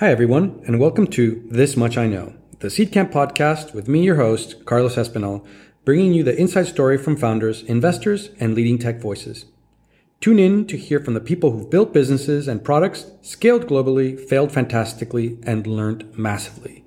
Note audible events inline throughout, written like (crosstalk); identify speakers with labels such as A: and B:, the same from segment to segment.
A: Hi, everyone, and welcome to This Much I Know, the Seedcamp podcast with me, your host, Carlos Espinal, bringing you the inside story from founders, investors, and leading tech voices. Tune in to hear from the people who've built businesses and products, scaled globally, failed fantastically, and learned massively.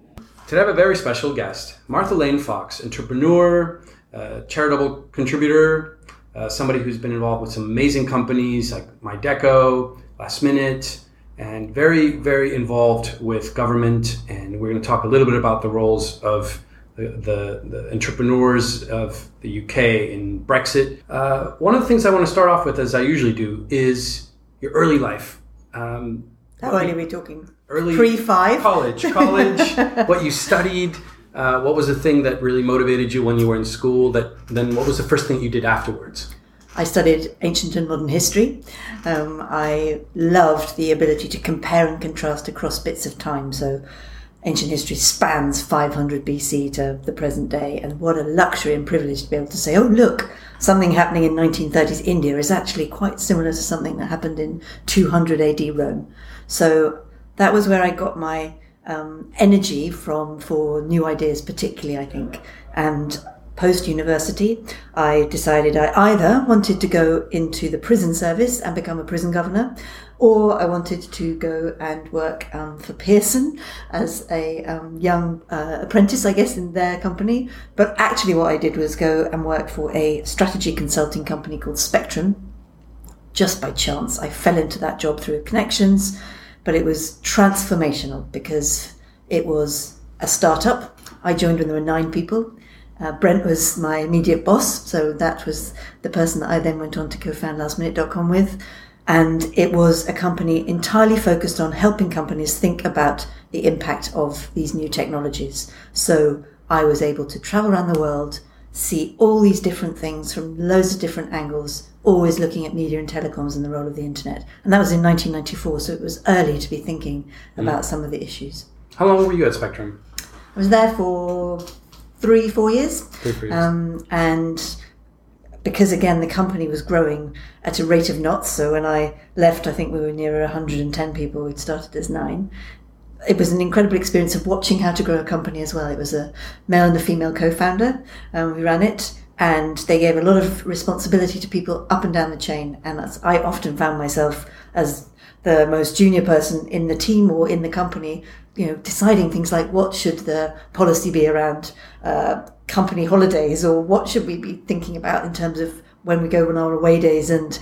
A: Today I have a very special guest, Martha Lane Fox, entrepreneur, uh, charitable contributor, uh, somebody who's been involved with some amazing companies like MyDeco, Last Minute, and very, very involved with government. And we're going to talk a little bit about the roles of the, the, the entrepreneurs of the UK in Brexit. Uh, one of the things I want to start off with, as I usually do, is your early life. Um,
B: How early are we talking?
A: Early
B: pre five
A: college, college, (laughs) what you studied. Uh, what was the thing that really motivated you when you were in school? That then, what was the first thing you did afterwards?
B: I studied ancient and modern history. Um, I loved the ability to compare and contrast across bits of time. So, ancient history spans 500 BC to the present day, and what a luxury and privilege to be able to say, oh, look, something happening in 1930s India is actually quite similar to something that happened in 200 AD Rome. So, that was where I got my um, energy from for new ideas, particularly, I think. And post university, I decided I either wanted to go into the prison service and become a prison governor, or I wanted to go and work um, for Pearson as a um, young uh, apprentice, I guess, in their company. But actually, what I did was go and work for a strategy consulting company called Spectrum. Just by chance, I fell into that job through connections, but it was transformational because it was a startup. I joined when there were nine people uh, Brent was my immediate boss, so that was the person that I then went on to co-found lastminute.com with. And it was a company entirely focused on helping companies think about the impact of these new technologies. So I was able to travel around the world, see all these different things from loads of different angles, always looking at media and telecoms and the role of the internet. And that was in 1994, so it was early to be thinking about mm. some of the issues.
A: How long were you at Spectrum?
B: I was there for three, four years.
A: Three, four
B: years. Um, and because again the company was growing at a rate of knots, so when I left, I think we were nearer 110 people. We'd started as nine. It was an incredible experience of watching how to grow a company as well. It was a male and a female co-founder um, we ran it, and they gave a lot of responsibility to people up and down the chain. And I often found myself as the most junior person in the team or in the company, you know, deciding things like what should the policy be around uh, company holidays or what should we be thinking about in terms of when we go on our away days and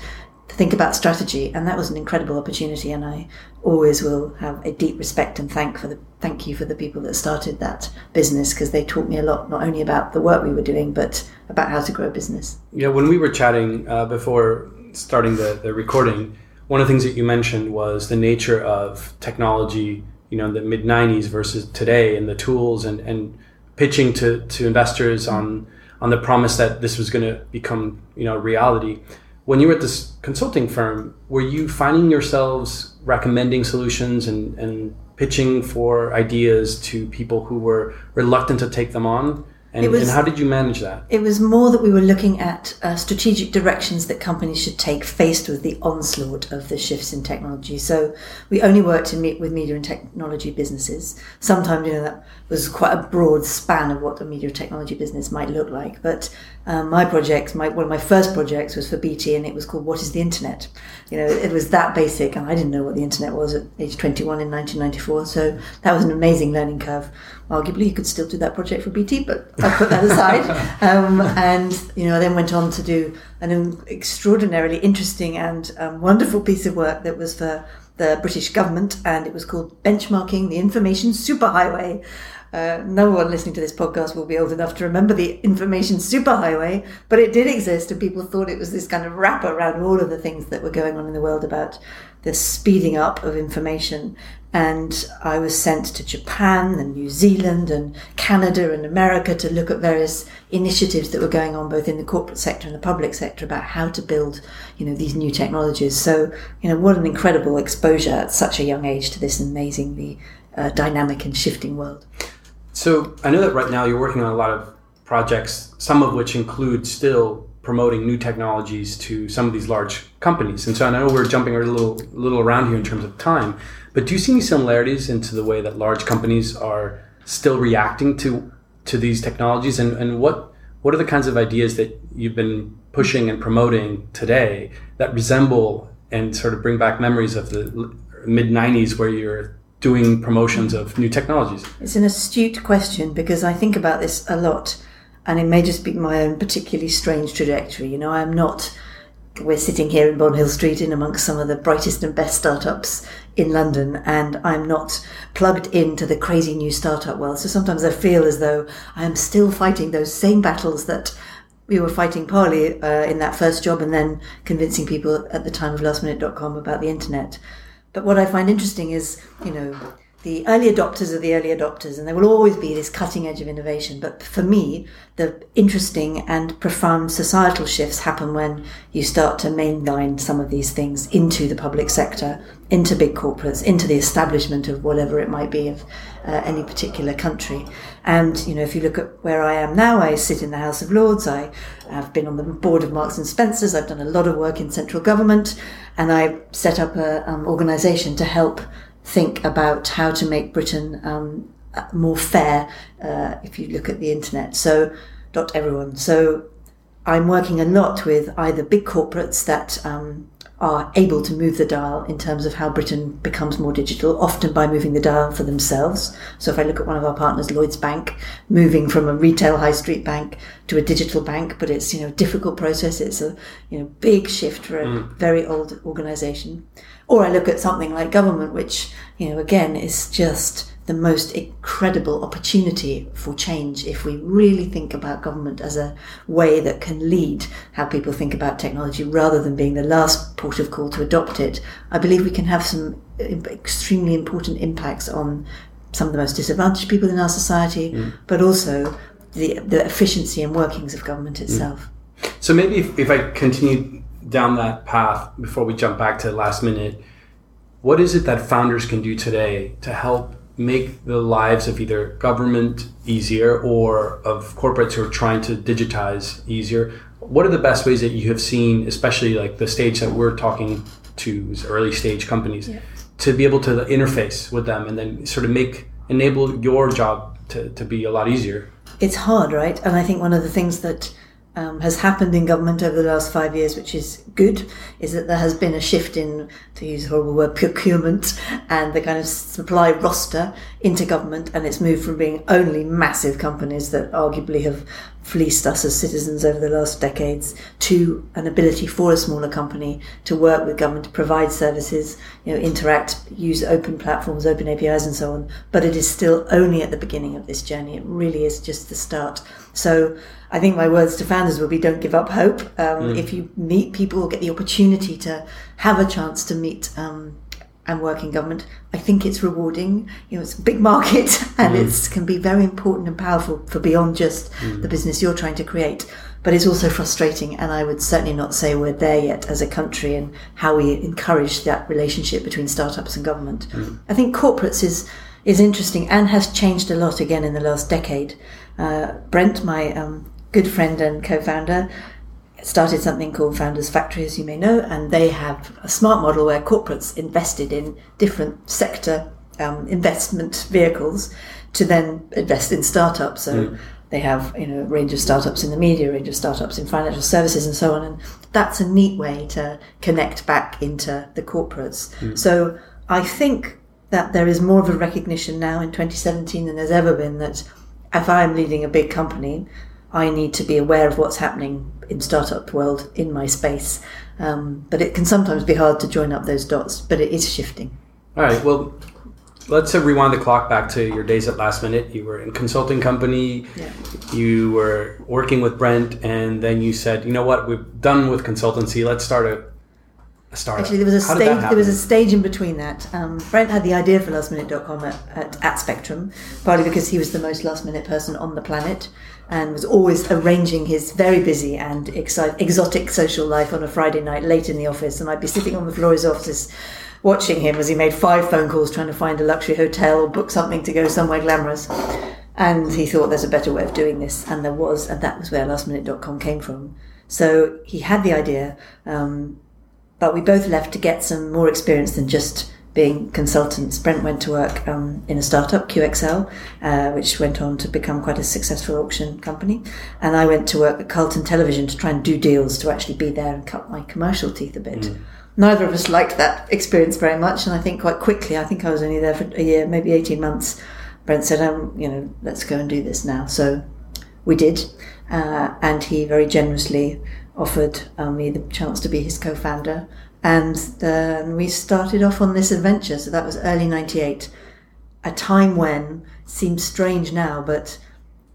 B: think about strategy. And that was an incredible opportunity. And I always will have a deep respect and thank for the thank you for the people that started that business because they taught me a lot, not only about the work we were doing, but about how to grow a business.
A: Yeah, when we were chatting uh, before starting the, the recording, one of the things that you mentioned was the nature of technology, you know, in the mid 90s versus today and the tools and, and pitching to, to investors on, on the promise that this was going to become, you know, reality. When you were at this consulting firm, were you finding yourselves recommending solutions and, and pitching for ideas to people who were reluctant to take them on? And, was, and, how did you manage that?
B: It was more that we were looking at uh, strategic directions that companies should take faced with the onslaught of the shifts in technology. So we only worked in with media and technology businesses. Sometimes, you know, that was quite a broad span of what the media technology business might look like. But um, my project, my, one of my first projects was for BT and it was called What is the Internet? You know, it was that basic and I didn't know what the internet was at age 21 in 1994. So that was an amazing learning curve. Arguably, you could still do that project for BT, but I put that aside. (laughs) um, and, you know, I then went on to do an extraordinarily interesting and um, wonderful piece of work that was for the British government, and it was called Benchmarking the Information Superhighway. Uh, no one listening to this podcast will be old enough to remember the information superhighway, but it did exist, and people thought it was this kind of wrapper around all of the things that were going on in the world about the speeding up of information. And I was sent to Japan and New Zealand and Canada and America to look at various initiatives that were going on both in the corporate sector and the public sector about how to build, you know, these new technologies. So, you know, what an incredible exposure at such a young age to this amazingly uh, dynamic and shifting world.
A: So I know that right now you're working on a lot of projects, some of which include still promoting new technologies to some of these large companies. And so I know we're jumping a little, little around here in terms of time, But do you see any similarities into the way that large companies are still reacting to to these technologies, and, and what what are the kinds of ideas that you've been pushing and promoting today that resemble and sort of bring back memories of the mid 90s where you're doing promotions of new technologies?
B: It's an astute question because I think about this a lot and it may just be my own particularly strange trajectory. You know, I'm not we're sitting here in Bonhill Street in amongst some of the brightest and best startups in London, and I'm not plugged into the crazy new startup world. So sometimes I feel as though I am still fighting those same battles that we were fighting partly uh, in that first job and then convincing people at the time of lastminute.com about the internet. But what I find interesting is, you know, the early adopters are the early adopters, and there will always be this cutting edge of innovation. But for me, the interesting and profound societal shifts happen when you start to mainline some of these things into the public sector, into big corporates, into the establishment of whatever it might be of uh, any particular country. And you know, if you look at where I am now, I sit in the House of Lords. I have been on the board of Marks and Spencers. I've done a lot of work in central government, and I set up an um, organisation to help think about how to make Britain um, more fair uh, if you look at the internet. So, not everyone. So, I'm working a lot with either big corporates that um, are able to move the dial in terms of how Britain becomes more digital, often by moving the dial for themselves. So if I look at one of our partners, Lloyds Bank, moving from a retail high street bank to a digital bank, but it's you know a difficult process. It's a you know big shift for a mm. very old organisation. Or I look at something like government, which, you know, again, is just the most incredible opportunity for change if we really think about government as a way that can lead how people think about technology rather than being the last port of call to adopt it. I believe we can have some extremely important impacts on some of the most disadvantaged people in our society, mm. but also the, the efficiency and workings of government mm. itself.
A: Mm. So maybe if, if I continue down that path before we jump back to last minute what is it that founders can do today to help make the lives of either government easier or of corporates who are trying to digitize easier? What are the best ways that you have seen especially like the stage that we're talking to early stage companies yeah. to be able to interface with them and then sort of make enable your job to, to be a lot easier?
B: It's hard right? And i think one of the things that um, has happened in government over the last five years, which is good, is that there has been a shift in, to use a horrible word, procurement and the kind of supply roster into government, and it's moved from being only massive companies that arguably have fleeced us as citizens over the last decades to an ability for a smaller company to work with government to provide services, you know, interact, use open platforms, open APIs, and so on. But it is still only at the beginning of this journey. It really is just the start. So I think my words to founders will be don't give up hope. Um, mm. If you meet people, get the opportunity to have a chance to meet um, and work in government, I think it's rewarding. You know, it's a big market (laughs) and mm. it can be very important and powerful for beyond just mm. the business you're trying to create. But it's also frustrating, and I would certainly not say we're there yet as a country and how we encourage that relationship between startups and government. Mm. I think corporates is is interesting and has changed a lot again in the last decade. Uh, Brent, my um, good friend and co-founder, started something called Founders Factory, as you may know, and they have a smart model where corporates invested in different sector um, investment vehicles to then invest in startups. So mm. they have you know a range of startups in the media, a range of startups in financial services, and so on. And that's a neat way to connect back into the corporates. Mm. So I think that there is more of a recognition now in 2017 than there's ever been that if I'm leading a big company, I need to be aware of what's happening in startup world in my space. Um, but it can sometimes be hard to join up those dots, but it is shifting.
A: All right. Well, let's uh, rewind the clock back to your days at Last Minute. You were in consulting company. Yeah. You were working with Brent, and then you said, "You know what? We're done with consultancy. Let's start a a startup.
B: Actually, there was a How stage. There was a stage in between that. Um, Brent had the idea for LastMinute.com at, at, at Spectrum, partly because he was the most last minute person on the planet, and was always arranging his very busy and exi- exotic social life on a Friday night late in the office. And I'd be sitting on the floor of his office watching him as he made five phone calls trying to find a luxury hotel or book something to go somewhere glamorous. And he thought there's a better way of doing this, and there was, and that was where lastminute.com came from. So he had the idea. Um, but we both left to get some more experience than just being consultants. Brent went to work um, in a startup, QXL, uh, which went on to become quite a successful auction company. And I went to work at Carlton Television to try and do deals to actually be there and cut my commercial teeth a bit. Mm. Neither of us liked that experience very much, and I think quite quickly, I think I was only there for a year, maybe 18 months. Brent said, um, you know, let's go and do this now. So we did, uh, and he very generously offered um, me the chance to be his co-founder and then we started off on this adventure. So that was early 98, a time when seems strange now, but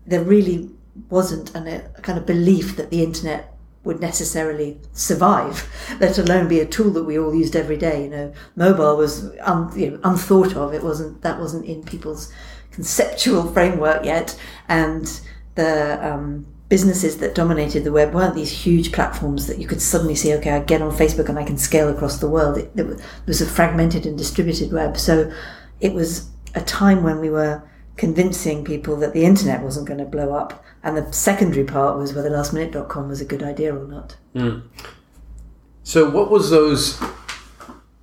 B: there really wasn't an, a kind of belief that the internet would necessarily survive, (laughs) let alone be a tool that we all used every day. You know, mobile was un, you know, unthought of. It wasn't that wasn't in people's conceptual (laughs) framework yet, and the um, businesses that dominated the web weren't these huge platforms that you could suddenly see, okay, I get on Facebook and I can scale across the world. It, it was a fragmented and distributed web. So it was a time when we were convincing people that the internet wasn't going to blow up. And the secondary part was whether lastminute.com was a good idea or not.
A: Mm. So, what was those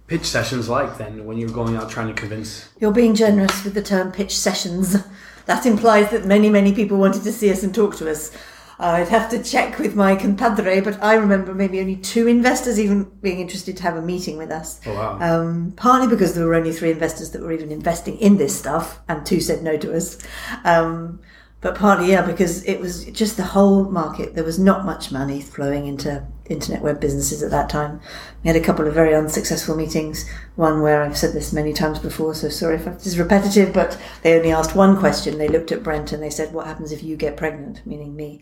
A: pitch sessions like then when you were going out trying to convince?
B: You're being generous with the term pitch sessions. (laughs) That implies that many, many people wanted to see us and talk to us. I'd have to check with my compadre, but I remember maybe only two investors even being interested to have a meeting with us.
A: Oh, wow.
B: Um, partly because there were only three investors that were even investing in this stuff, and two said no to us. Um, but partly, yeah, because it was just the whole market. There was not much money flowing into internet web businesses at that time. We had a couple of very unsuccessful meetings. One where I've said this many times before, so sorry if this is repetitive, but they only asked one question. They looked at Brent and they said, What happens if you get pregnant? Meaning me.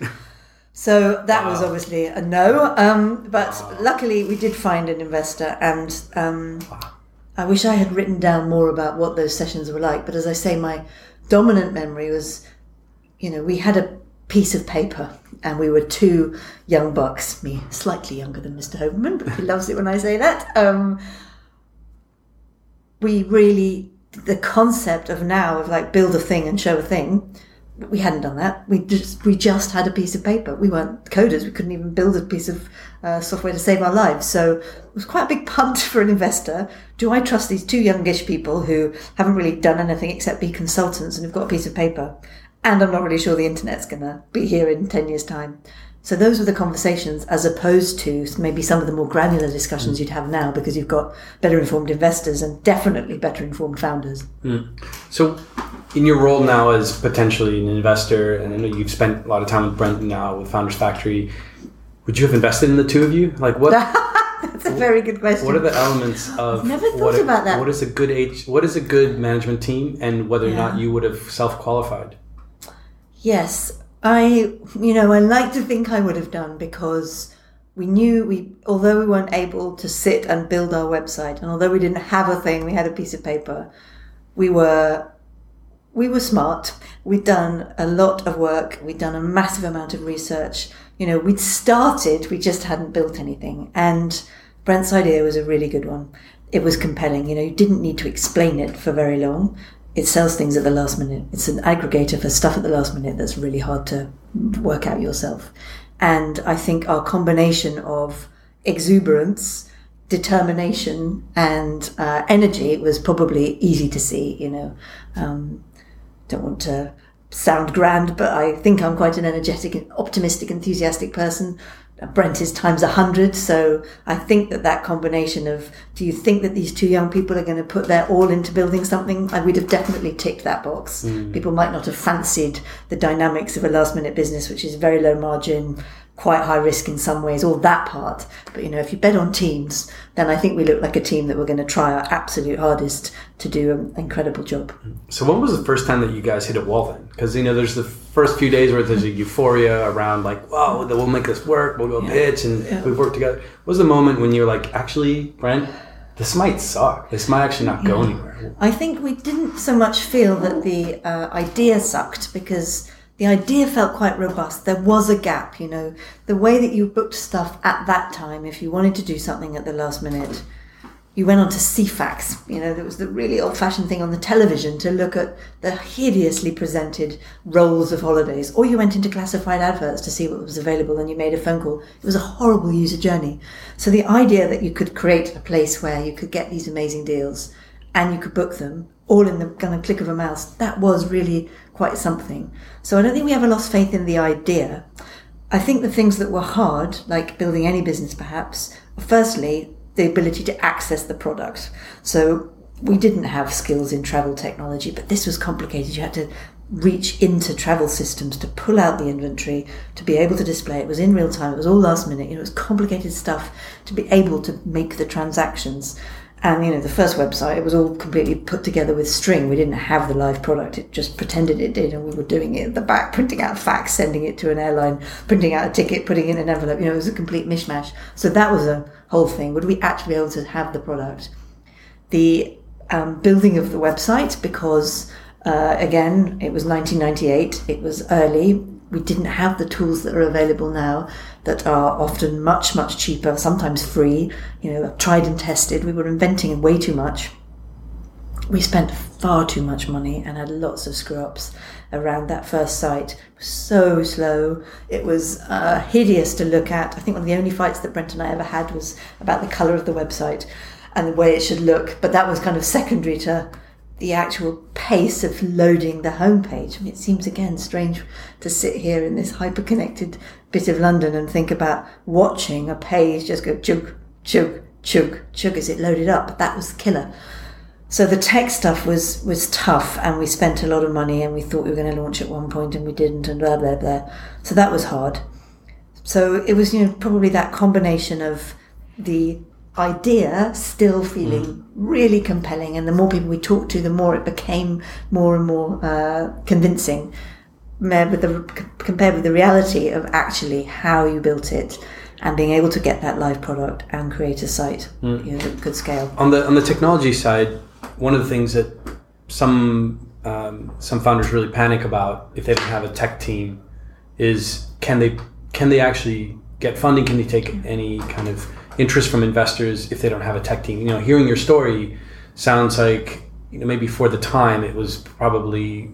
B: So that wow. was obviously a no. Um, but wow. luckily, we did find an investor, and um, wow. I wish I had written down more about what those sessions were like. But as I say, my dominant memory was you know, we had a piece of paper and we were two young bucks, me slightly younger than Mr. Hoberman, but he loves it when I say that. Um, we really, the concept of now of like build a thing and show a thing, we hadn't done that. We just we just had a piece of paper. We weren't coders. We couldn't even build a piece of uh, software to save our lives. So it was quite a big punt (laughs) for an investor. Do I trust these two youngish people who haven't really done anything except be consultants and have got a piece of paper? And I'm not really sure the internet's going to be here in 10 years' time. So those were the conversations as opposed to maybe some of the more granular discussions mm. you'd have now because you've got better informed investors and definitely better informed founders.
A: Mm. So in your role now as potentially an investor, and I know you've spent a lot of time with Brent now with Founders Factory, would you have invested in the two of you? Like what? (laughs)
B: That's a very good question.
A: What are the elements (laughs) of?
B: I've never thought about that.
A: What is a good age? What is a good management team, and whether yeah. or not you would have self qualified?
B: Yes, I, you know, I like to think I would have done because we knew we, although we weren't able to sit and build our website, and although we didn't have a thing, we had a piece of paper. We were, we were smart. We'd done a lot of work. We'd done a massive amount of research. You know, we'd started. We just hadn't built anything. And Brent's idea was a really good one. It was compelling. You know, you didn't need to explain it for very long it sells things at the last minute. It's an aggregator for stuff at the last minute that's really hard to work out yourself. And I think our combination of exuberance, determination, and uh, energy was probably easy to see. You know, um, don't want to sound grand, but I think I'm quite an energetic, optimistic, enthusiastic person. Brent is times a hundred. So I think that that combination of, do you think that these two young people are going to put their all into building something? I would have definitely ticked that box. Mm. People might not have fancied the dynamics of a last minute business, which is very low margin, quite high risk in some ways, all that part. But you know, if you bet on teams, then I think we look like a team that we're going to try our absolute hardest to do an incredible job.
A: So when was the first time that you guys hit a wall then? Because you know, there's the first few days where there's a euphoria around like, wow, we'll make this work, we'll go yeah. pitch, and yeah. we've worked together. What was the moment when you're like, actually, Brent, this might suck. This might actually not go yeah. anywhere.
B: I think we didn't so much feel that the uh, idea sucked because the idea felt quite robust. There was a gap, you know. The way that you booked stuff at that time, if you wanted to do something at the last minute, you went on to Ceefax. You know, there was the really old fashioned thing on the television to look at the hideously presented rolls of holidays. Or you went into classified adverts to see what was available and you made a phone call. It was a horrible user journey. So the idea that you could create a place where you could get these amazing deals and you could book them all in the kind of click of a mouse. That was really quite something. So I don't think we ever lost faith in the idea. I think the things that were hard, like building any business perhaps, firstly, the ability to access the product. So we didn't have skills in travel technology, but this was complicated. You had to reach into travel systems to pull out the inventory, to be able to display it. Was in real time. It was all last minute. You know, it was complicated stuff to be able to make the transactions. And you know, the first website it was all completely put together with string. We didn't have the live product; it just pretended it did, and we were doing it at the back, printing out fax, sending it to an airline, printing out a ticket, putting in an envelope. You know, it was a complete mishmash. So that was a whole thing. Would we actually be able to have the product? The um, building of the website, because uh, again, it was 1998. It was early. We didn't have the tools that are available now that are often much, much cheaper, sometimes free, you know, tried and tested. We were inventing way too much. We spent far too much money and had lots of screw ups around that first site. So slow. It was uh, hideous to look at. I think one of the only fights that Brent and I ever had was about the colour of the website and the way it should look. But that was kind of secondary to the actual pace of loading the homepage. I mean, it seems again strange to sit here in this hyper-connected bit of London and think about watching a page just go chug, chug, chug, chug as it loaded up. That was the killer. So the tech stuff was was tough, and we spent a lot of money, and we thought we were going to launch at one point, and we didn't, and blah blah blah. So that was hard. So it was, you know, probably that combination of the idea still feeling mm. really compelling, and the more people we talked to, the more it became more and more uh, convincing. With the, compared with the reality of actually how you built it and being able to get that live product and create a site mm. you know, that could scale.
A: On the on the technology side, one of the things that some um, some founders really panic about if they don't have a tech team is can they can they actually get funding? Can they take any kind of interest from investors if they don't have a tech team. You know, hearing your story sounds like you know maybe for the time it was probably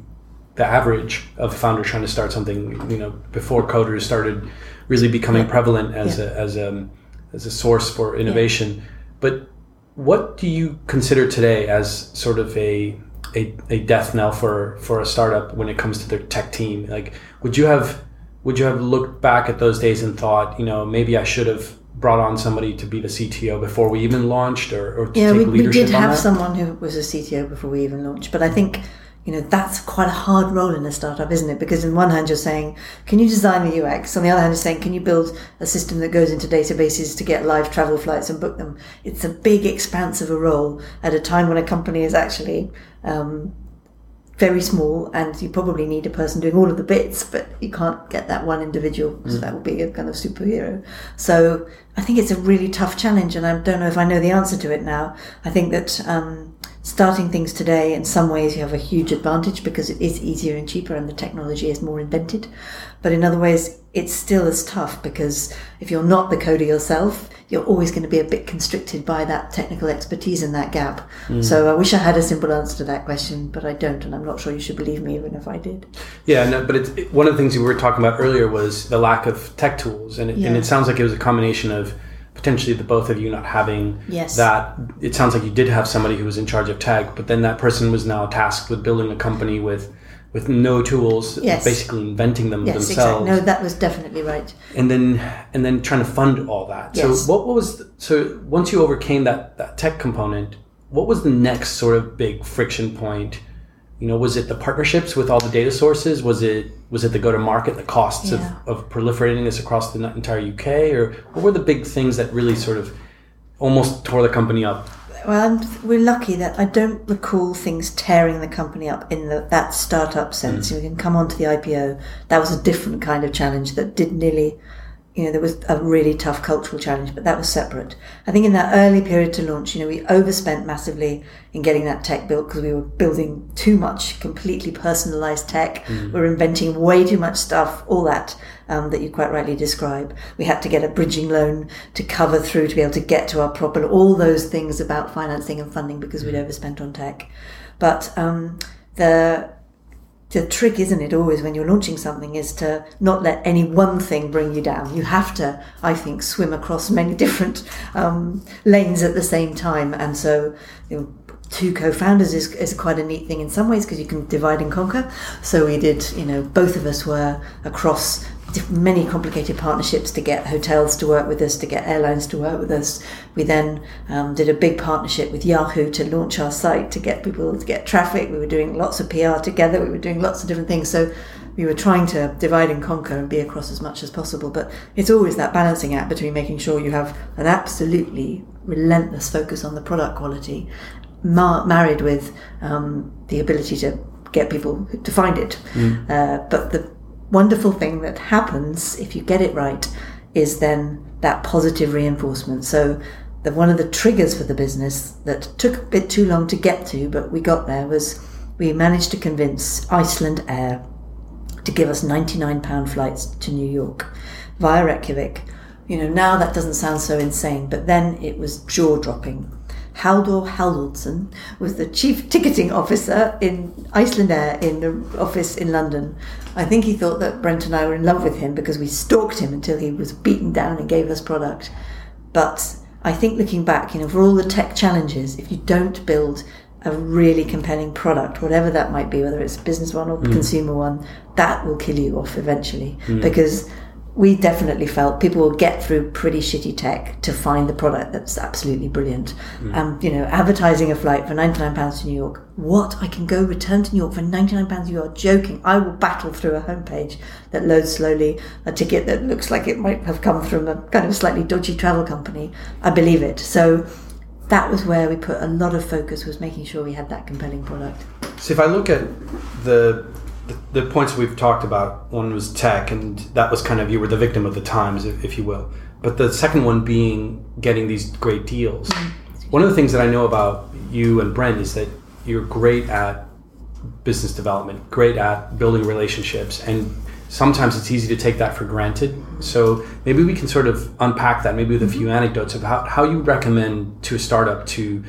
A: the average of a founder trying to start something. You know, before coders started really becoming yeah. prevalent as yeah. a as a as a source for innovation. Yeah. But what do you consider today as sort of a a, a death knell for for a startup when it comes to their tech team? Like, would you have would you have looked back at those days and thought, you know, maybe I should have brought on somebody to be the CTO before we even launched, or, or
B: yeah, we, we, did have someone who was a CTO before we even launched. But I think you know that's quite a hard role in a startup, isn't it? Because in one hand you're saying, can you design the UX? On the other hand, you're saying, can you build a system that goes into databases to get live travel flights and book them? It's a big expanse of a role at a time when a company is actually um, very small and you probably need a person doing all of the bits but you can't get that one individual so mm. that would be a kind of superhero so i think it's a really tough challenge and i don't know if i know the answer to it now. I think that um, starting things today in some ways you have a huge advantage because it is easier and cheaper and the technology is more invented. But in other ways it's still as tough because if you're not the coder yourself you're always going to be a bit constricted by that technical expertise and that gap. Mm. So I wish I had a simple answer to that question, but I don't, and I'm not sure you should believe me even if I did.
A: Yeah, no, but it's, it, one of the things we were talking about earlier was the lack of tech tools, and it, yeah. and it sounds like it was a combination of potentially the both of you not having
B: yes.
A: that. It sounds like you did have somebody who was in charge of tech, but then that person was now tasked with building a company with with no tools, yes. basically inventing them yes, themselves.
B: Exactly. No, that was definitely right.
A: And then and then trying to fund all that. Yes. So what, what was the, so once you overcame that that tech component, what was the next sort of big friction point? You know, was it the partnerships with all the data sources? Was it was it the go to market, the costs yeah. of, of proliferating this across the entire UK, or what were the big things that really sort of almost tore the company up?
B: Well, I'm, we're lucky that I don't recall things tearing the company up in the, that startup sense. Mm. We can come on to the IPO. That was a different kind of challenge that did nearly you know, there was a really tough cultural challenge, but that was separate. I think in that early period to launch, you know, we overspent massively in getting that tech built because we were building too much completely personalized tech. Mm. We are inventing way too much stuff, all that um, that you quite rightly describe. We had to get a bridging loan to cover through to be able to get to our proper, all those things about financing and funding because we'd mm. overspent on tech. But um, the the trick, isn't it, always when you're launching something, is to not let any one thing bring you down. You have to, I think, swim across many (laughs) different um, lanes at the same time. And so, you know, two co-founders is, is quite a neat thing in some ways because you can divide and conquer. So we did, you know, both of us were across many complicated partnerships to get hotels to work with us, to get airlines to work with us. We then um, did a big partnership with Yahoo to launch our site to get people to get traffic. We were doing lots of PR together. We were doing lots of different things. So we were trying to divide and conquer and be across as much as possible. But it's always that balancing act between making sure you have an absolutely relentless focus on the product quality, mar- married with um, the ability to get people to find it. Mm. Uh, but the wonderful thing that happens if you get it right is then that positive reinforcement. So the, one of the triggers for the business that took a bit too long to get to, but we got there, was we managed to convince Icelandair to give us £99 flights to New York via Reykjavik. You know, now that doesn't sound so insane, but then it was jaw dropping. Haldor Halldorson was the chief ticketing officer in Icelandair in the office in London. I think he thought that Brent and I were in love with him because we stalked him until he was beaten down and gave us product. But I think looking back, you know, for all the tech challenges, if you don't build a really compelling product, whatever that might be, whether it's a business one or mm. consumer one, that will kill you off eventually. Mm. Because we definitely felt people will get through pretty shitty tech to find the product that's absolutely brilliant. Mm. Um, you know, advertising a flight for £99 to New York. What? I can go return to New York for £99? You are joking. I will battle through a homepage that loads slowly, a ticket that looks like it might have come from a kind of slightly dodgy travel company. I believe it. So that was where we put a lot of focus was making sure we had that compelling product.
A: So if I look at the the, the, points we've talked about one was tech and that was kind of you were the victim of the times if, if you will but the second one being getting these great deals mm-hmm. one of the things that i know about you and brent is that you're great at business development great at building relationships and sometimes it's easy to take that for granted so maybe we can sort of unpack that maybe with a few mm-hmm. anecdotes of how, how you recommend to a startup to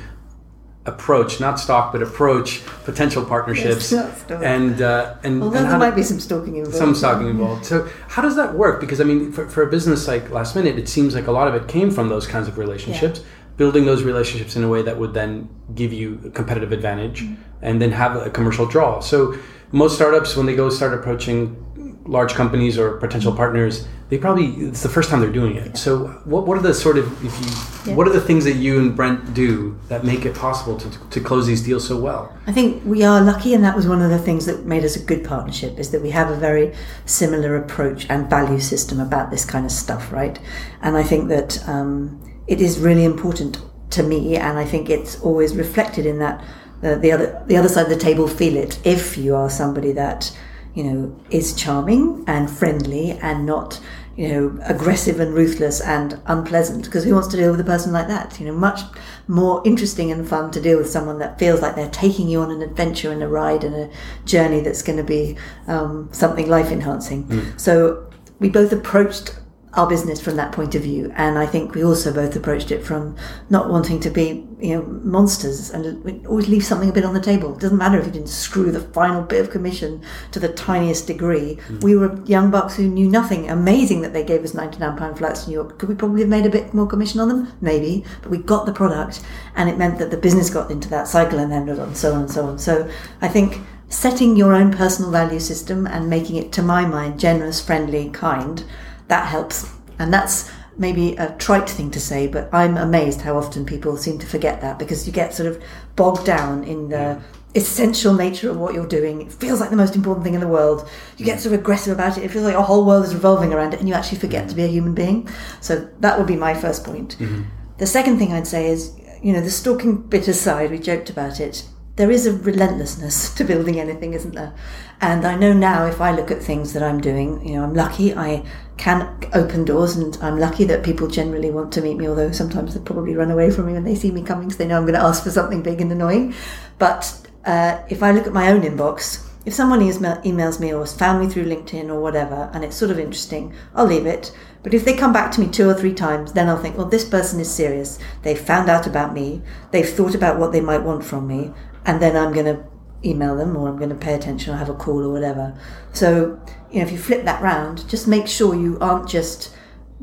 A: approach, not stalk, but approach potential partnerships.
B: Yes,
A: and uh, and and
B: there might be some stalking involved.
A: Some stalking involved. So how does that work? Because I mean, for, for a business like Last Minute, it seems like a lot of it came from those kinds of relationships. Yeah. Building those relationships in a way that would then give you a competitive advantage, mm-hmm. and then have a commercial draw. So most startups, when they go start approaching large companies or potential partners, they probably it's the first time they're doing it. Yeah. So what what are the sort of if you yeah. what are the things that you and Brent do that make it possible to to close these deals so well?
B: I think we are lucky, and that was one of the things that made us a good partnership is that we have a very similar approach and value system about this kind of stuff, right? And I think that um, it is really important to me, and I think it's always reflected in that. Uh, the other the other side of the table feel it if you are somebody that you know, is charming and friendly and not, you know, aggressive and ruthless and unpleasant. Because who wants to deal with a person like that? You know, much more interesting and fun to deal with someone that feels like they're taking you on an adventure and a ride and a journey that's going to be um, something life enhancing. Mm. So we both approached our business from that point of view. And I think we also both approached it from not wanting to be, you know, monsters and always leave something a bit on the table. It doesn't matter if you didn't screw the final bit of commission to the tiniest degree. Mm. We were young bucks who knew nothing. Amazing that they gave us £99 flights to New York. Could we probably have made a bit more commission on them? Maybe. But we got the product and it meant that the business got into that cycle and then on so on and so on. So I think setting your own personal value system and making it, to my mind, generous, friendly, kind that helps. And that's maybe a trite thing to say, but I'm amazed how often people seem to forget that because you get sort of bogged down in the essential nature of what you're doing. It feels like the most important thing in the world. You get sort of aggressive about it. It feels like your whole world is revolving around it and you actually forget to be a human being. So that would be my first point. Mm-hmm. The second thing I'd say is, you know, the stalking bit aside, we joked about it there is a relentlessness (laughs) to building anything, isn't there? And I know now if I look at things that I'm doing, you know, I'm lucky I can open doors and I'm lucky that people generally want to meet me, although sometimes they probably run away from me when they see me coming because they know I'm going to ask for something big and annoying. But uh, if I look at my own inbox, if someone emails me or has found me through LinkedIn or whatever, and it's sort of interesting, I'll leave it. But if they come back to me two or three times, then I'll think, well, this person is serious. They've found out about me. They've thought about what they might want from me and then I'm going to email them or I'm going to pay attention or have a call or whatever. So, you know, if you flip that round, just make sure you aren't just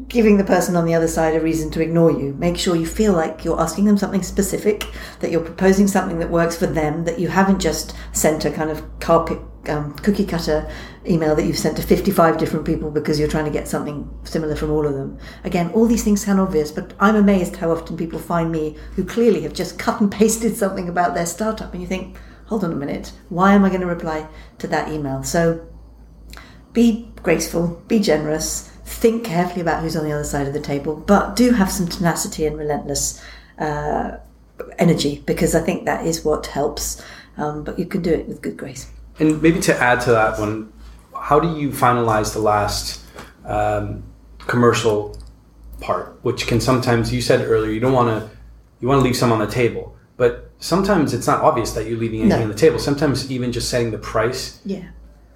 B: giving the person on the other side a reason to ignore you. Make sure you feel like you're asking them something specific, that you're proposing something that works for them, that you haven't just sent a kind of carpet um, cookie cutter email that you've sent to 55 different people because you're trying to get something similar from all of them. Again, all these things sound obvious, but I'm amazed how often people find me who clearly have just cut and pasted something about their startup, and you think, hold on a minute, why am I going to reply to that email? So be graceful, be generous, think carefully about who's on the other side of the table, but do have some tenacity and relentless uh, energy because I think that is what helps. Um, but you can do it with good grace.
A: And maybe to add to that one, how do you finalize the last um, commercial part, which can sometimes you said earlier you don't want to you want to leave some on the table, but sometimes it's not obvious that you're leaving anything no. on the table. Sometimes even just setting the price
B: yeah.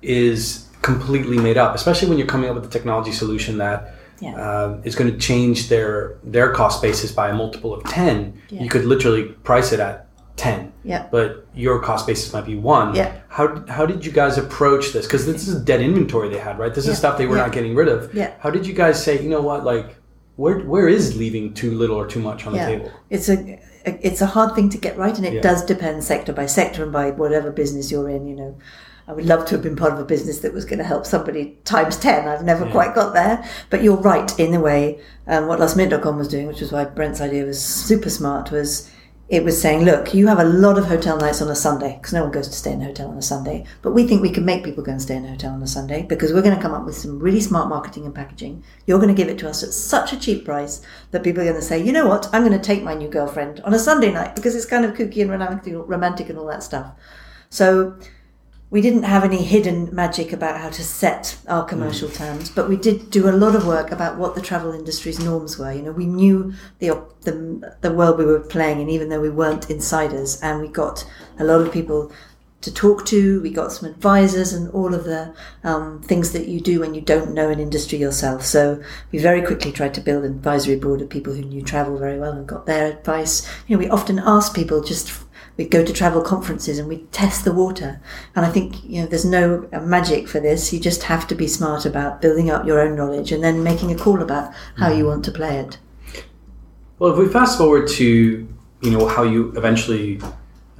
A: is completely made up, especially when you're coming up with a technology solution that yeah. uh, is going to change their their cost basis by a multiple of ten. Yeah. You could literally price it at 10
B: yeah.
A: But your cost basis might be one.
B: Yeah.
A: How, how did you guys approach this? Because this is dead inventory they had right? This is stuff they were not getting rid of.
B: Yeah.
A: How did you guys say you know what? Like where where is leaving too little or too much on the table?
B: It's a it's a hard thing to get right and it does depend sector by sector and by whatever business you're in you know I would love to have been part of a business that was going to help somebody times 10. I've never yeah. quite got there. But you're right in the way um, what lastminute.com was doing, which was why Brent's idea was super smart, was it was saying, look, you have a lot of hotel nights on a Sunday because no one goes to stay in a hotel on a Sunday. But we think we can make people go and stay in a hotel on a Sunday because we're going to come up with some really smart marketing and packaging. You're going to give it to us at such a cheap price that people are going to say, you know what, I'm going to take my new girlfriend on a Sunday night because it's kind of kooky and romantic and all that stuff. So we didn't have any hidden magic about how to set our commercial mm. terms, but we did do a lot of work about what the travel industry's norms were. You know, we knew the, the, the world we were playing in, even though we weren't insiders, and we got a lot of people to talk to. We got some advisors and all of the um, things that you do when you don't know an industry yourself. So we very quickly tried to build an advisory board of people who knew travel very well and got their advice. You know, we often ask people just we go to travel conferences and we test the water. And I think, you know, there's no magic for this. You just have to be smart about building up your own knowledge and then making a call about how you mm. want to play it.
A: Well, if we fast forward to, you know, how you eventually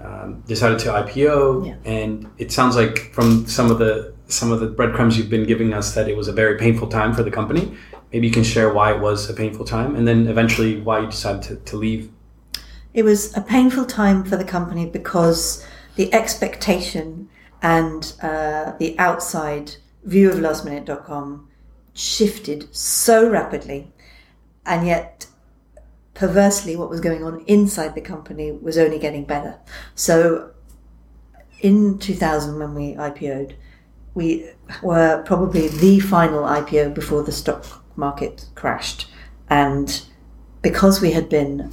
A: um, decided to IPO,
B: yeah.
A: and it sounds like from some of the some of the breadcrumbs you've been giving us that it was a very painful time for the company. Maybe you can share why it was a painful time, and then eventually why you decided to, to leave
B: it was a painful time for the company because the expectation and uh, the outside view of lastminute.com shifted so rapidly, and yet perversely, what was going on inside the company was only getting better. So, in 2000, when we IPO'd, we were probably the final IPO before the stock market crashed, and because we had been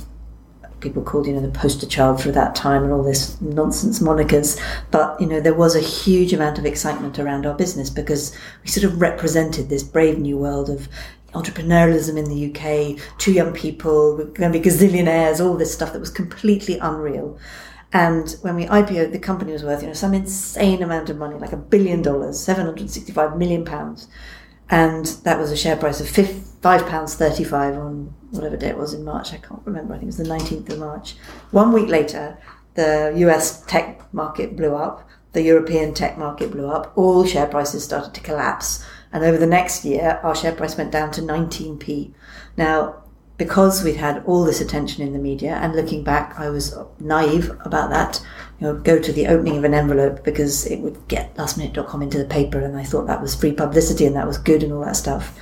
B: people called, you know, the poster child for that time and all this nonsense monikers. But, you know, there was a huge amount of excitement around our business because we sort of represented this brave new world of entrepreneurialism in the UK, two young people, we're going to be gazillionaires, all this stuff that was completely unreal. And when we IPO'd, the company was worth, you know, some insane amount of money, like a billion dollars, 765 million pounds. And that was a share price of five pounds thirty-five on whatever day it was in March. I can't remember. I think it was the nineteenth of March. One week later, the U.S. tech market blew up. The European tech market blew up. All share prices started to collapse. And over the next year, our share price went down to 19p. Now, because we'd had all this attention in the media, and looking back, I was naive about that. You know, go to the opening of an envelope because it would get lastminute.com into the paper, and I thought that was free publicity and that was good and all that stuff.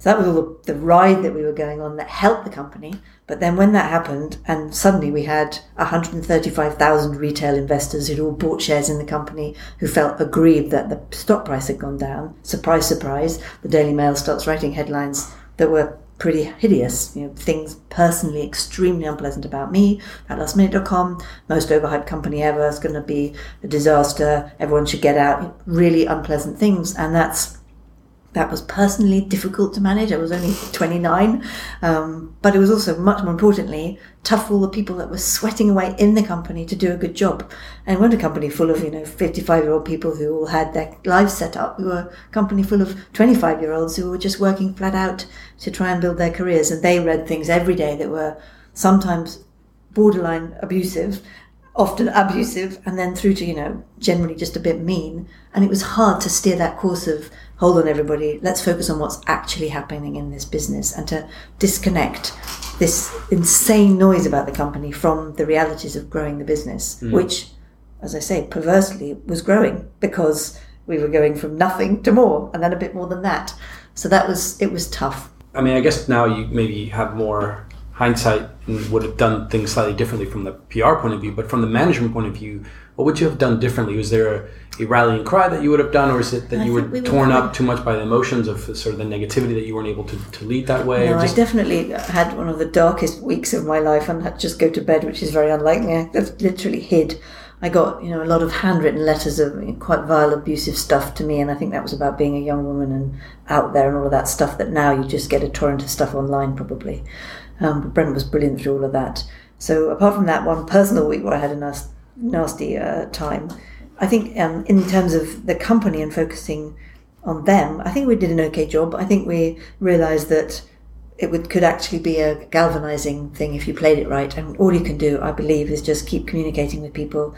B: So that was all the, ride that we were going on that helped the company. But then when that happened, and suddenly we had 135,000 retail investors who'd all bought shares in the company who felt aggrieved that the stock price had gone down. Surprise, surprise. The Daily Mail starts writing headlines that were pretty hideous. You know, things personally extremely unpleasant about me at lastminute.com. Most overhyped company ever. It's going to be a disaster. Everyone should get out. Really unpleasant things. And that's that was personally difficult to manage. I was only 29, um, but it was also much more importantly tough for all the people that were sweating away in the company to do a good job. And we weren't a company full of you know 55 year old people who all had their lives set up. We were a company full of 25 year olds who were just working flat out to try and build their careers, and they read things every day that were sometimes borderline abusive often abusive and then through to you know generally just a bit mean and it was hard to steer that course of hold on everybody. Let's focus on what's actually happening in this business and to disconnect this insane noise about the company from the realities of growing the business mm. which as i say perversely was growing because we were going from nothing to more and then a bit more than that. So that was it was tough.
A: I mean i guess now you maybe have more hindsight and would have done things slightly differently from the PR point of view, but from the management point of view, what would you have done differently? Was there a, a rallying cry that you would have done, or is it that I you were we torn up too much by the emotions of sort of the negativity that you weren't able to, to lead that way?
B: No, just... I definitely had one of the darkest weeks of my life and had to just go to bed, which is very unlikely. I literally hid. I got, you know, a lot of handwritten letters of quite vile, abusive stuff to me, and I think that was about being a young woman and out there and all of that stuff that now you just get a torrent of stuff online, probably. Um, but Brent was brilliant through all of that. So apart from that one personal week where I had a nasty, nasty uh, time, I think um, in terms of the company and focusing on them, I think we did an okay job. I think we realised that it would, could actually be a galvanizing thing if you played it right. And all you can do, I believe, is just keep communicating with people,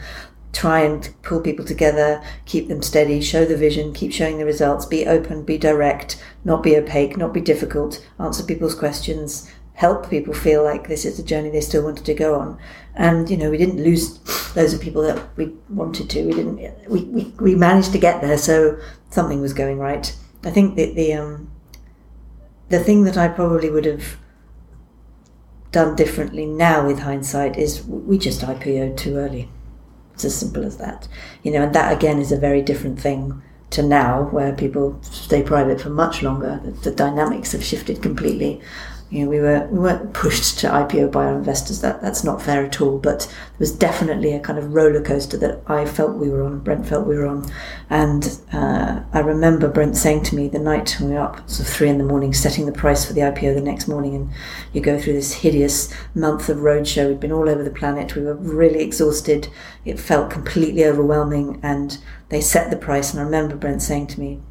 B: try and pull people together, keep them steady, show the vision, keep showing the results, be open, be direct, not be opaque, not be difficult, answer people's questions, help people feel like this is a journey they still wanted to go on. And, you know, we didn't lose those of people that we wanted to. We didn't, we, we, we managed to get there. So something was going right. I think that the, um, the thing that I probably would have done differently now with hindsight is we just IPO'd too early. It's as simple as that. You know, and that again is a very different thing to now where people stay private for much longer. The, the dynamics have shifted completely you know, we were we weren't pushed to IPO by our investors. That that's not fair at all. But there was definitely a kind of roller coaster that I felt we were on. Brent felt we were on, and uh, I remember Brent saying to me the night when we were up, sort of three in the morning, setting the price for the IPO the next morning, and you go through this hideous month of roadshow. We'd been all over the planet. We were really exhausted. It felt completely overwhelming, and they set the price. And I remember Brent saying to me,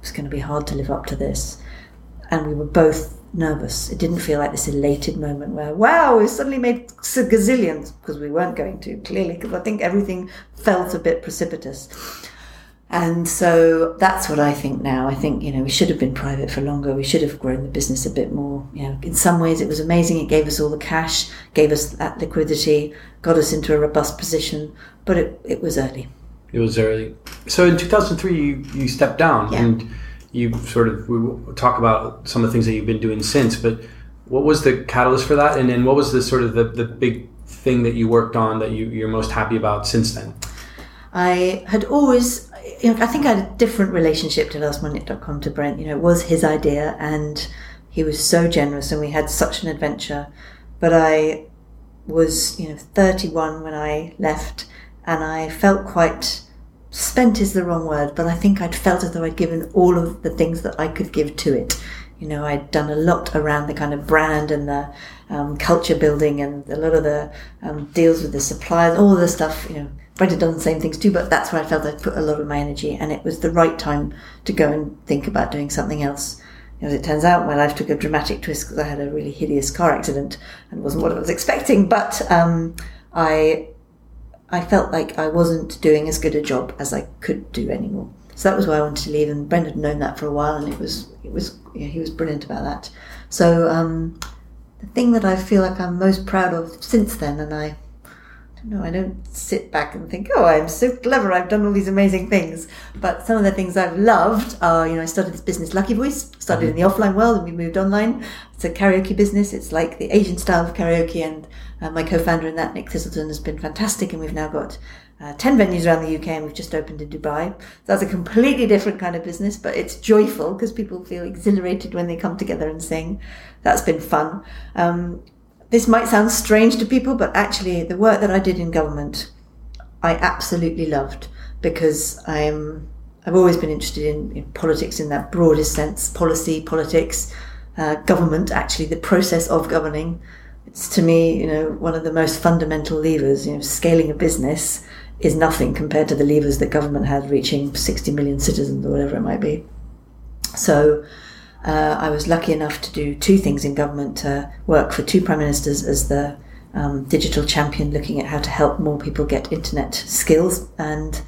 B: "It's going to be hard to live up to this," and we were both nervous. It didn't feel like this elated moment where, wow, we suddenly made gazillions, because we weren't going to, clearly, because I think everything felt a bit precipitous. And so that's what I think now. I think, you know, we should have been private for longer. We should have grown the business a bit more. You know, in some ways it was amazing. It gave us all the cash, gave us that liquidity, got us into a robust position, but it, it was early.
A: It was early. So in 2003, you, you stepped down yeah. and you sort of we talk about some of the things that you've been doing since, but what was the catalyst for that? And then what was the sort of the, the big thing that you worked on that you, you're most happy about since then?
B: I had always, you know, I think I had a different relationship to lastminute.com to Brent. You know, it was his idea and he was so generous and we had such an adventure. But I was, you know, 31 when I left and I felt quite spent is the wrong word, but I think I'd felt as though I'd given all of the things that I could give to it. You know, I'd done a lot around the kind of brand and the um, culture building and a lot of the um, deals with the suppliers, all the stuff, you know, Brent had done the same things too, but that's where I felt I'd put a lot of my energy and it was the right time to go and think about doing something else. As it turns out, my life took a dramatic twist because I had a really hideous car accident and wasn't what I was expecting, but um, I I felt like I wasn't doing as good a job as I could do anymore. So that was why I wanted to leave, and Brent had known that for a while, and it was it was yeah, he was brilliant about that. So um, the thing that I feel like I'm most proud of since then, and I don't know, I don't sit back and think, oh, I'm so clever, I've done all these amazing things. But some of the things I've loved are, you know, I started this business, Lucky Voice, started mm-hmm. in the offline world, and we moved online. It's a karaoke business. It's like the Asian style of karaoke, and uh, my co-founder in that, Nick Thistleton, has been fantastic, and we've now got uh, 10 venues around the UK and we've just opened in Dubai. So that's a completely different kind of business, but it's joyful because people feel exhilarated when they come together and sing. That's been fun. Um, this might sound strange to people, but actually the work that I did in government, I absolutely loved because I'm I've always been interested in, in, politics in that broadest sense policy, politics, uh, government, actually, the process of governing. It's to me, you know, one of the most fundamental levers. You know, scaling a business is nothing compared to the levers that government had reaching 60 million citizens or whatever it might be. So, uh, I was lucky enough to do two things in government uh, work for two prime ministers as the um, digital champion, looking at how to help more people get internet skills. And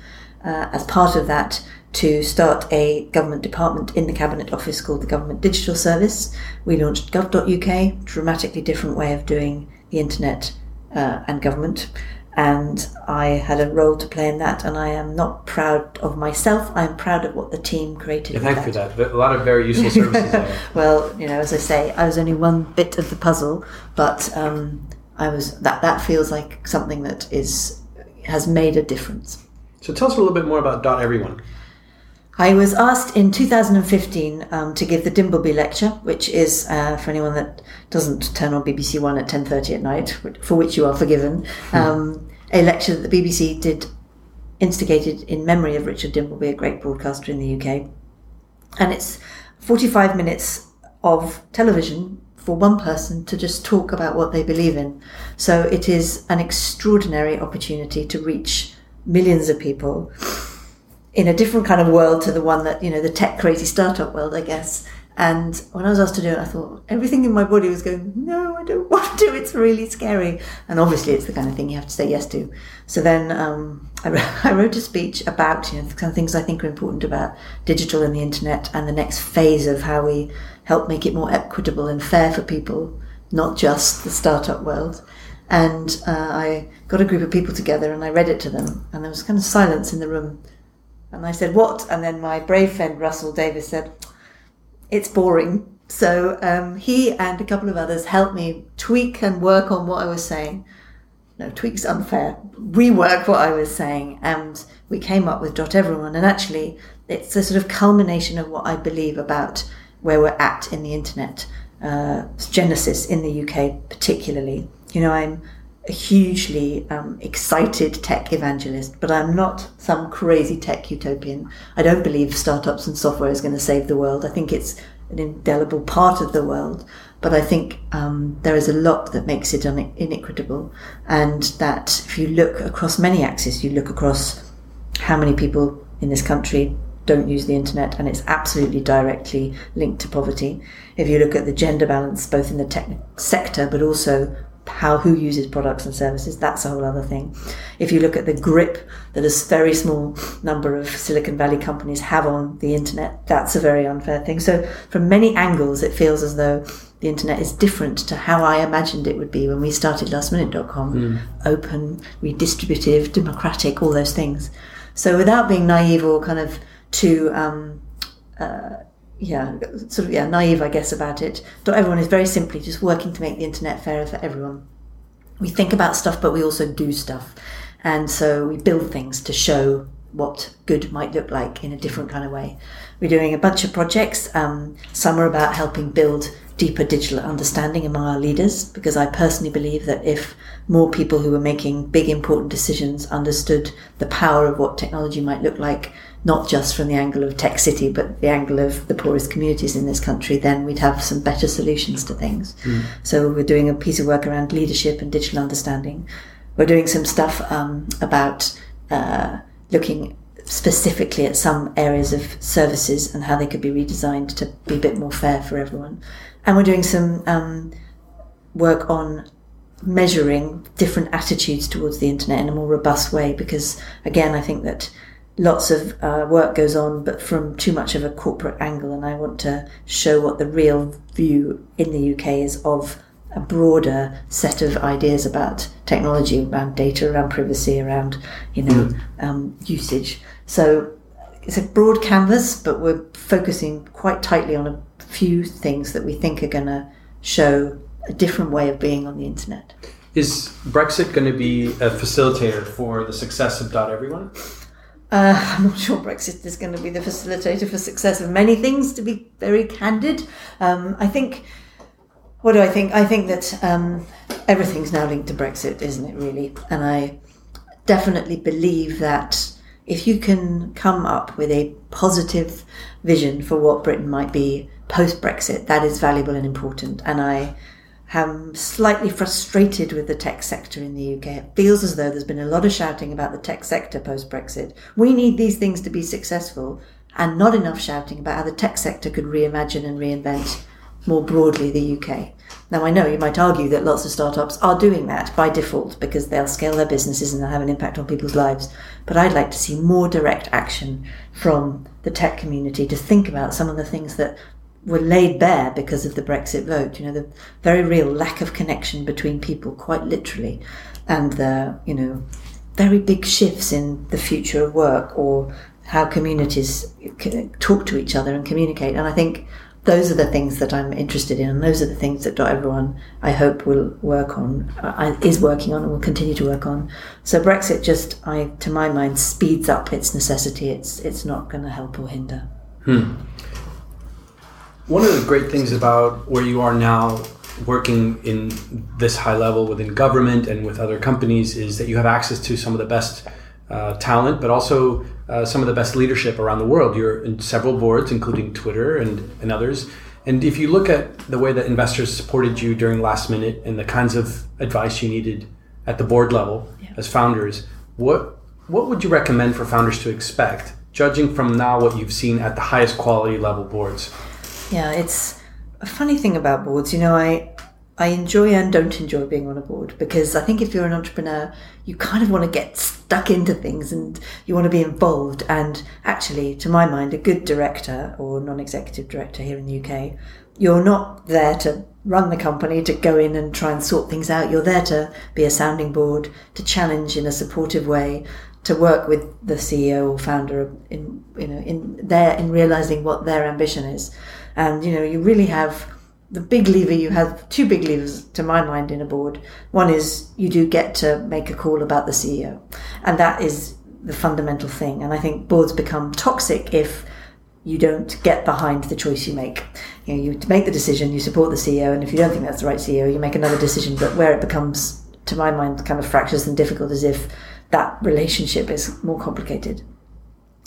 B: uh, as part of that, to start a government department in the Cabinet Office called the Government Digital Service. We launched gov.uk, a dramatically different way of doing the internet uh, and government. And I had a role to play in that, and I am not proud of myself. I am proud of what the team created.
A: Yeah, thank you for that. A lot of very useful (laughs) services there.
B: well, you know, as I say, I was only one bit of the puzzle, but um, I was that. That feels like something that is has made a difference.
A: So tell us a little bit more about Dot Everyone.
B: I was asked in 2015 um, to give the Dimbleby lecture, which is uh, for anyone that doesn't turn on BBC One at 10:30 at night, for which you are forgiven. Hmm. Um, a lecture that the BBC did, instigated in memory of Richard Dimbleby, a great broadcaster in the UK, and it's 45 minutes of television for one person to just talk about what they believe in. So it is an extraordinary opportunity to reach millions of people in a different kind of world to the one that, you know, the tech crazy startup world, I guess. And when I was asked to do it, I thought everything in my body was going, no, I don't (laughs) want to. It's really scary. And obviously, it's the kind of thing you have to say yes to. So then um, I, wrote, (laughs) I, wrote a speech about you know, the kind of things I think are important about digital and the internet and the next phase of how we help make it more equitable and fair for people, not just the startup world. And uh, I got a group of people together and I read it to them. And there was kind of silence in the room. And I said, What? And then my brave friend Russell Davies said, It's boring. So um, he and a couple of others helped me tweak and work on what I was saying. No, tweak's unfair. Rework what I was saying. And we came up with Dot Everyone. And actually, it's a sort of culmination of what I believe about where we're at in the internet. Uh, Genesis in the UK, particularly. You know, I'm a hugely um, excited tech evangelist, but I'm not some crazy tech utopian. I don't believe startups and software is going to save the world. I think it's an indelible part of the world, but I think um, there is a lot that makes it inequitable, and that if you look across many axes, you look across how many people in this country don't use the internet, and it's absolutely directly linked to poverty. If you look at the gender balance, both in the tech sector, but also how who uses products and services that's a whole other thing. If you look at the grip that a very small number of silicon valley companies have on the internet that's a very unfair thing. So from many angles it feels as though the internet is different to how i imagined it would be when we started lastminute.com mm. open redistributive democratic all those things. So without being naive or kind of too um, uh, yeah, sort of yeah, naive, I guess, about it. Dot everyone is very simply just working to make the internet fairer for everyone. We think about stuff, but we also do stuff, and so we build things to show what good might look like in a different kind of way. We're doing a bunch of projects. Um, some are about helping build deeper digital understanding among our leaders, because I personally believe that if more people who are making big, important decisions understood the power of what technology might look like not just from the angle of tech city, but the angle of the poorest communities in this country, then we'd have some better solutions to things. Mm. So we're doing a piece of work around leadership and digital understanding. We're doing some stuff um, about uh, looking specifically at some areas of services and how they could be redesigned to be a bit more fair for everyone. And we're doing some um, work on measuring different attitudes towards the internet in a more robust way because again i think that lots of uh, work goes on, but from too much of a corporate angle. And I want to show what the real view in the UK is of a broader set of ideas about technology, around data, around privacy, around you know mm. um, usage. So it's a broad canvas, but we're focusing quite tightly on a few things that we think are going to show a different way of being on the internet.
A: Is Brexit going to be a facilitator for the success of Dot Everyone?
B: Uh, (laughs) I'm not sure Brexit is going to be the facilitator for success of many things, to be very candid. Um, I think, what do I think? I think that um, everything's now linked to Brexit, isn't it, really? And I definitely believe that if you can come up with a positive vision for what Britain might be post Brexit, that is valuable and important. And I am slightly frustrated with the tech sector in the UK. It feels as though there's been a lot of shouting about the tech sector post Brexit. We need these things to be successful, and not enough shouting about how the tech sector could reimagine and reinvent more broadly the UK. Now, I know you might argue that lots of startups are doing that by default because they'll scale their businesses and they'll have an impact on people's lives. But I'd like to see more direct action from the tech community to think about some of the things that were laid bare because of the Brexit vote. You know, the very real lack of connection between people, quite literally, and the, you know, very big shifts in the future of work or how communities talk to each other and communicate. And I think those are the things that I'm interested in, and those are the things that everyone I hope will work on, uh, is working on, and will continue to work on. So Brexit just, I, to my mind, speeds up its necessity. It's it's not going to help or hinder.
A: Hmm. One of the great things about where you are now, working in this high level within government and with other companies, is that you have access to some of the best uh, talent, but also uh, some of the best leadership around the world. You're in several boards, including Twitter and, and others. And if you look at the way that investors supported you during last minute and the kinds of advice you needed at the board level yeah. as founders, what what would you recommend for founders to expect, judging from now what you've seen at the highest quality level boards?
B: Yeah, it's a funny thing about boards. You know, I I enjoy and don't enjoy being on a board because I think if you're an entrepreneur, you kind of want to get stuck into things and you want to be involved. And actually, to my mind, a good director or non executive director here in the UK, you're not there to run the company, to go in and try and sort things out. You're there to be a sounding board, to challenge in a supportive way, to work with the CEO or founder in, you know, in there, in realizing what their ambition is. And, you know, you really have the big lever you have two big levers to my mind in a board. One is you do get to make a call about the CEO, and that is the fundamental thing. And I think boards become toxic if you don't get behind the choice you make. You know, you make the decision, you support the CEO, and if you don't think that's the right CEO, you make another decision. But where it becomes, to my mind, kind of fractious and difficult is if that relationship is more complicated.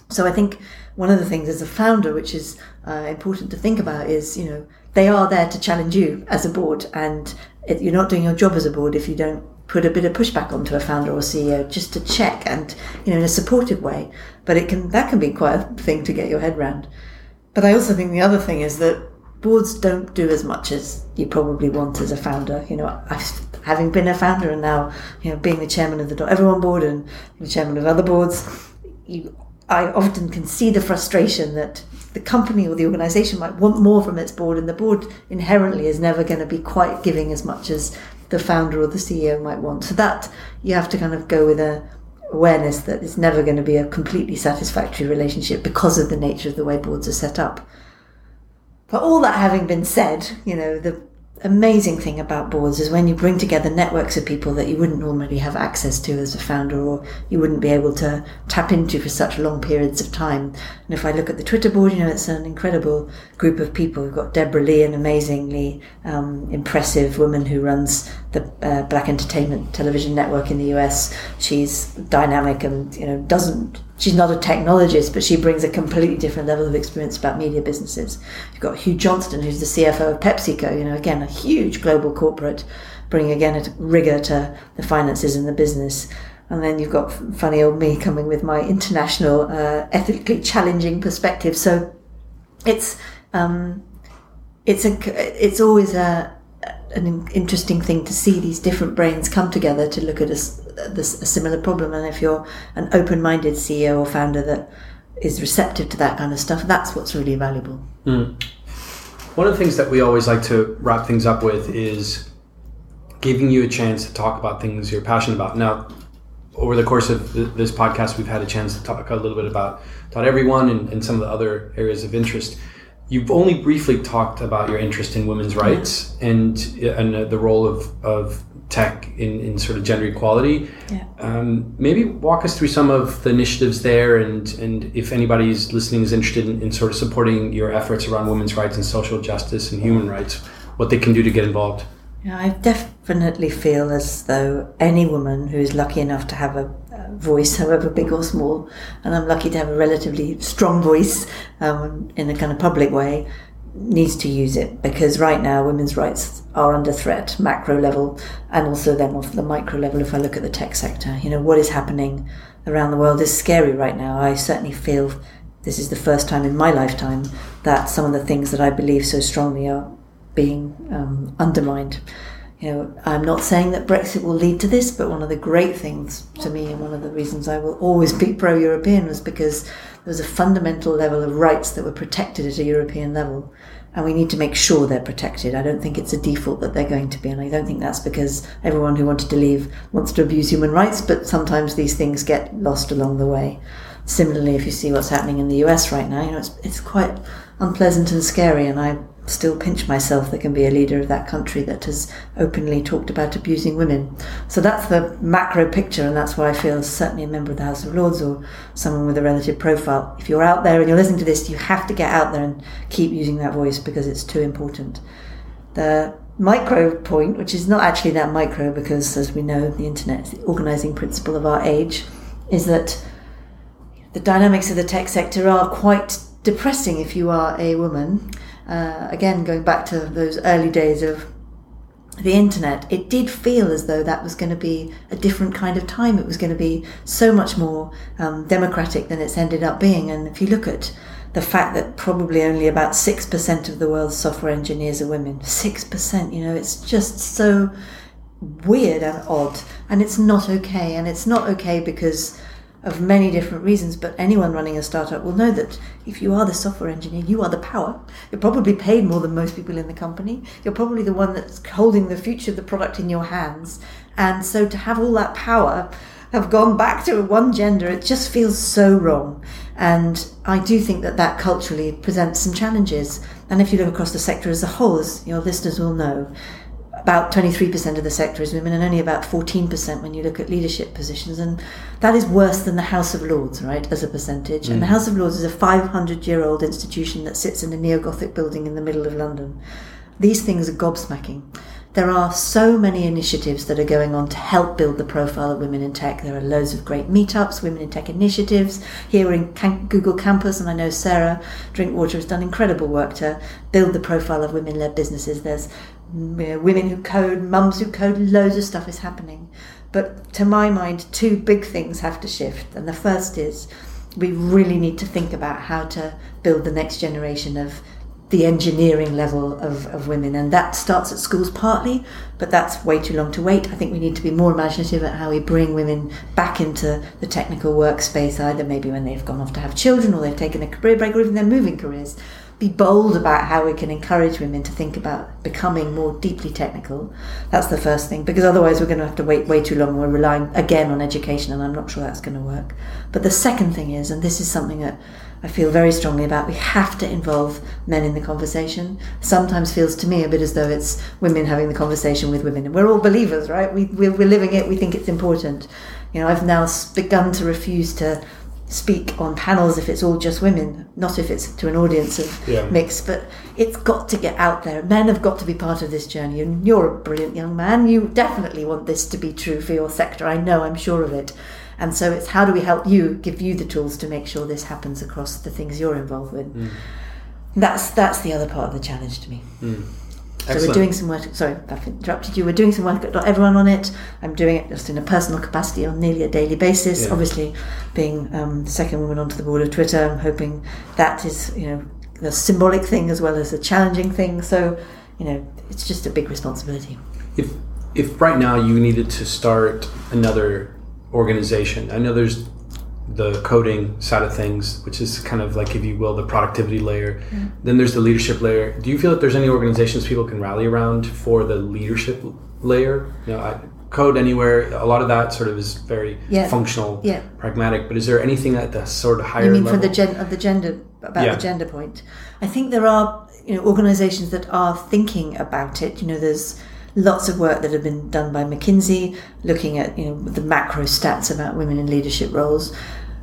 B: So I think one of the things as a founder, which is uh, important to think about, is you know they are there to challenge you as a board, and it, you're not doing your job as a board if you don't put a bit of pushback onto a founder or CEO just to check and you know in a supportive way. But it can that can be quite a thing to get your head around. But I also think the other thing is that boards don't do as much as you probably want as a founder. You know, I've, having been a founder and now you know being the chairman of the Everyone board and the chairman of other boards, you I often can see the frustration that the company or the organization might want more from its board, and the board inherently is never going to be quite giving as much as the founder or the CEO might want. So that you have to kind of go with a awareness that it's never going to be a completely satisfactory relationship because of the nature of the way boards are set up. But all that having been said, you know, the amazing thing about boards is when you bring together networks of people that you wouldn't normally have access to as a founder or you wouldn't be able to tap into for such long periods of time. And if I look at the Twitter board, you know, it's an incredible group of people. We've got Deborah Lee, an amazingly um, impressive woman who runs the uh, Black Entertainment Television Network in the US. She's dynamic and, you know, doesn't she's not a technologist, but she brings a completely different level of experience about media businesses. You've got Hugh Johnston, who's the CFO of PepsiCo, you know, again, a huge global corporate, bringing again a rigor to the finances and the business. And then you've got funny old me coming with my international, uh, ethically challenging perspective. So it's, um, it's a, it's always a, an interesting thing to see these different brains come together to look at a, a, a similar problem. And if you're an open minded CEO or founder that is receptive to that kind of stuff, that's what's really valuable.
A: Mm. One of the things that we always like to wrap things up with is giving you a chance to talk about things you're passionate about. Now, over the course of this podcast, we've had a chance to talk a little bit about Dot Everyone and, and some of the other areas of interest. You've only briefly talked about your interest in women's rights and and the role of, of tech in, in sort of gender equality. Yeah. Um, maybe walk us through some of the initiatives there, and and if anybody's listening is interested in, in sort of supporting your efforts around women's rights and social justice and human rights, what they can do to get involved.
B: Yeah, I definitely feel as though any woman who's lucky enough to have a, voice, however big or small, and I'm lucky to have a relatively strong voice um, in a kind of public way, needs to use it because right now women's rights are under threat, macro level, and also then off the micro level. If I look at the tech sector, you know what is happening around the world is scary right now. I certainly feel this is the first time in my lifetime that some of the things that I believe so strongly are being um, undermined. You know, I'm not saying that Brexit will lead to this, but one of the great things to me, and one of the reasons I will always be pro-European, was because there was a fundamental level of rights that were protected at a European level, and we need to make sure they're protected. I don't think it's a default that they're going to be, and I don't think that's because everyone who wanted to leave wants to abuse human rights, but sometimes these things get lost along the way. Similarly, if you see what's happening in the US right now, you know, it's, it's quite unpleasant and scary, and I still pinch myself that can be a leader of that country that has openly talked about abusing women. So that's the macro picture, and that's why I feel certainly a member of the House of Lords or someone with a relative profile. If you're out there and you're listening to this, you have to get out there and keep using that voice because it's too important. The micro point, which is not actually that micro because, as we know, the internet is the organizing principle of our age, is that the dynamics of the tech sector are quite depressing if you are a woman uh, again, going back to those early days of the internet, it did feel as though that was going to be a different kind of time. It was going to be so much more um, democratic than it's ended up being. And if you look at the fact that probably only about 6% of the world's software engineers are women, 6%, you know, it's just so weird and odd. And it's not okay. And it's not okay because of many different reasons, but anyone running a startup will know that if you are the software engineer, you are the power. You're probably paid more than most people in the company. You're probably the one that's holding the future of the product in your hands. And so to have all that power have gone back to one gender, it just feels so wrong. And I do think that that culturally presents some challenges. And if you look across the sector as a whole, as your listeners will know, about 23% of the sector is women and only about 14% when you look at leadership positions. And that is worse than the House of Lords, right, as a percentage. Mm. And the mm. House of Lords is a 500 year old institution that sits in a neo Gothic building in the middle of London. These things are gobsmacking. There are so many initiatives that are going on to help build the profile of women in tech. There are loads of great meetups, women in tech initiatives here we're in Google Campus, and I know Sarah Drinkwater has done incredible work to build the profile of women led businesses. There's Mm, women who code, mums who code, loads of stuff is happening. But to my mind, two big things have to shift. And the first is we really need to think about how to build the next generation of the engineering level of, of women. And that starts at schools partly, but that's way too long to wait. I think we need to be more imaginative at how we bring women back into the technical workspace, either maybe when they've gone off to have children or they've taken a career break or even they're moving careers be bold about how we can encourage women to think about becoming more deeply technical. That's the first thing, because otherwise we're going to have to wait way too long. We're relying again on education, and I'm not sure that's going to work. But the second thing is, and this is something that I feel very strongly about, we have to involve men in the conversation. Sometimes feels to me a bit as though it's women having the conversation with women, and we're all believers, right? We, we're, we're living it. We think it's important. You know, I've now begun to refuse to speak on panels if it's all just women, not if it's to an audience of yeah. mix, but it's got to get out there. Men have got to be part of this journey, and you're a brilliant young man. You definitely want this to be true for your sector. I know, I'm sure of it. And so it's how do we help you, give you the tools to make sure this happens across the things you're involved with. Mm. That's that's the other part of the challenge to me. Mm. Excellent. So we're doing some work. Sorry, I've interrupted you. We're doing some work. Not everyone on it. I'm doing it just in a personal capacity on nearly a daily basis. Yeah. Obviously, being um, second woman onto the board of Twitter, I'm hoping that is you know the symbolic thing as well as a challenging thing. So you know, it's just a big responsibility.
A: If if right now you needed to start another organization, I know there's the coding side of things, which is kind of like, if you will, the productivity layer. Mm. Then there's the leadership layer. Do you feel that there's any organizations people can rally around for the leadership layer? You know, I, code anywhere. A lot of that sort of is very yeah. functional, yeah. pragmatic. But is there anything at the sort of higher?
B: You mean
A: level?
B: for the gen of the gender about yeah. the gender point? I think there are you know organizations that are thinking about it. You know, there's lots of work that have been done by McKinsey looking at you know the macro stats about women in leadership roles.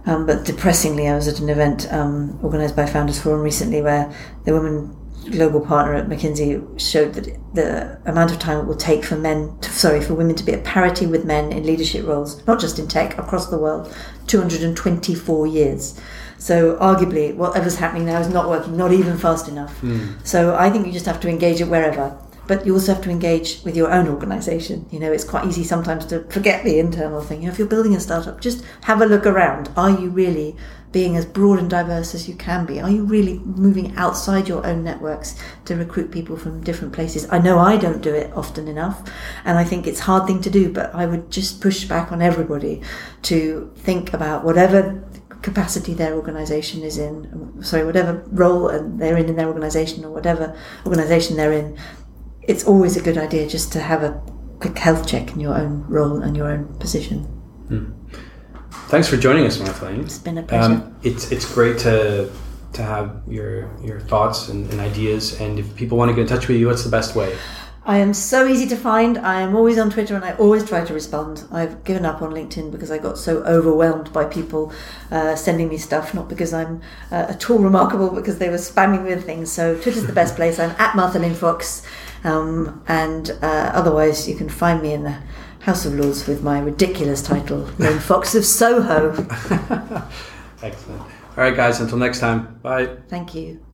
B: Um, but depressingly, I was at an event um, organised by Founders Forum recently where the women global partner at McKinsey showed that the amount of time it will take for men, to, sorry, for women to be at parity with men in leadership roles, not just in tech, across the world, 224 years. So arguably, whatever's happening now is not working, not even fast enough.
A: Mm.
B: So I think you just have to engage it wherever. But you also have to engage with your own organisation. You know, it's quite easy sometimes to forget the internal thing. You know, if you're building a startup, just have a look around. Are you really being as broad and diverse as you can be? Are you really moving outside your own networks to recruit people from different places? I know I don't do it often enough, and I think it's a hard thing to do, but I would just push back on everybody to think about whatever capacity their organisation is in, sorry, whatever role uh, they're in in their organisation or whatever organisation they're in, it's always a good idea just to have a quick health check in your own role and your own position.
A: Mm. Thanks for joining us, Martha Lane.
B: It's been a pleasure. Um,
A: it's it's great to to have your your thoughts and, and ideas. And if people want to get in touch with you, what's the best way?
B: I am so easy to find. I am always on Twitter and I always try to respond. I've given up on LinkedIn because I got so overwhelmed by people uh, sending me stuff, not because I'm uh, at all remarkable, because they were spamming me with things. So Twitter's the best (laughs) place. I'm at Martha Lane Fox. Um, and uh, otherwise, you can find me in the House of Lords with my ridiculous title, Lane (laughs) Fox of Soho. (laughs)
A: Excellent. All right, guys, until next time. Bye.
B: Thank you.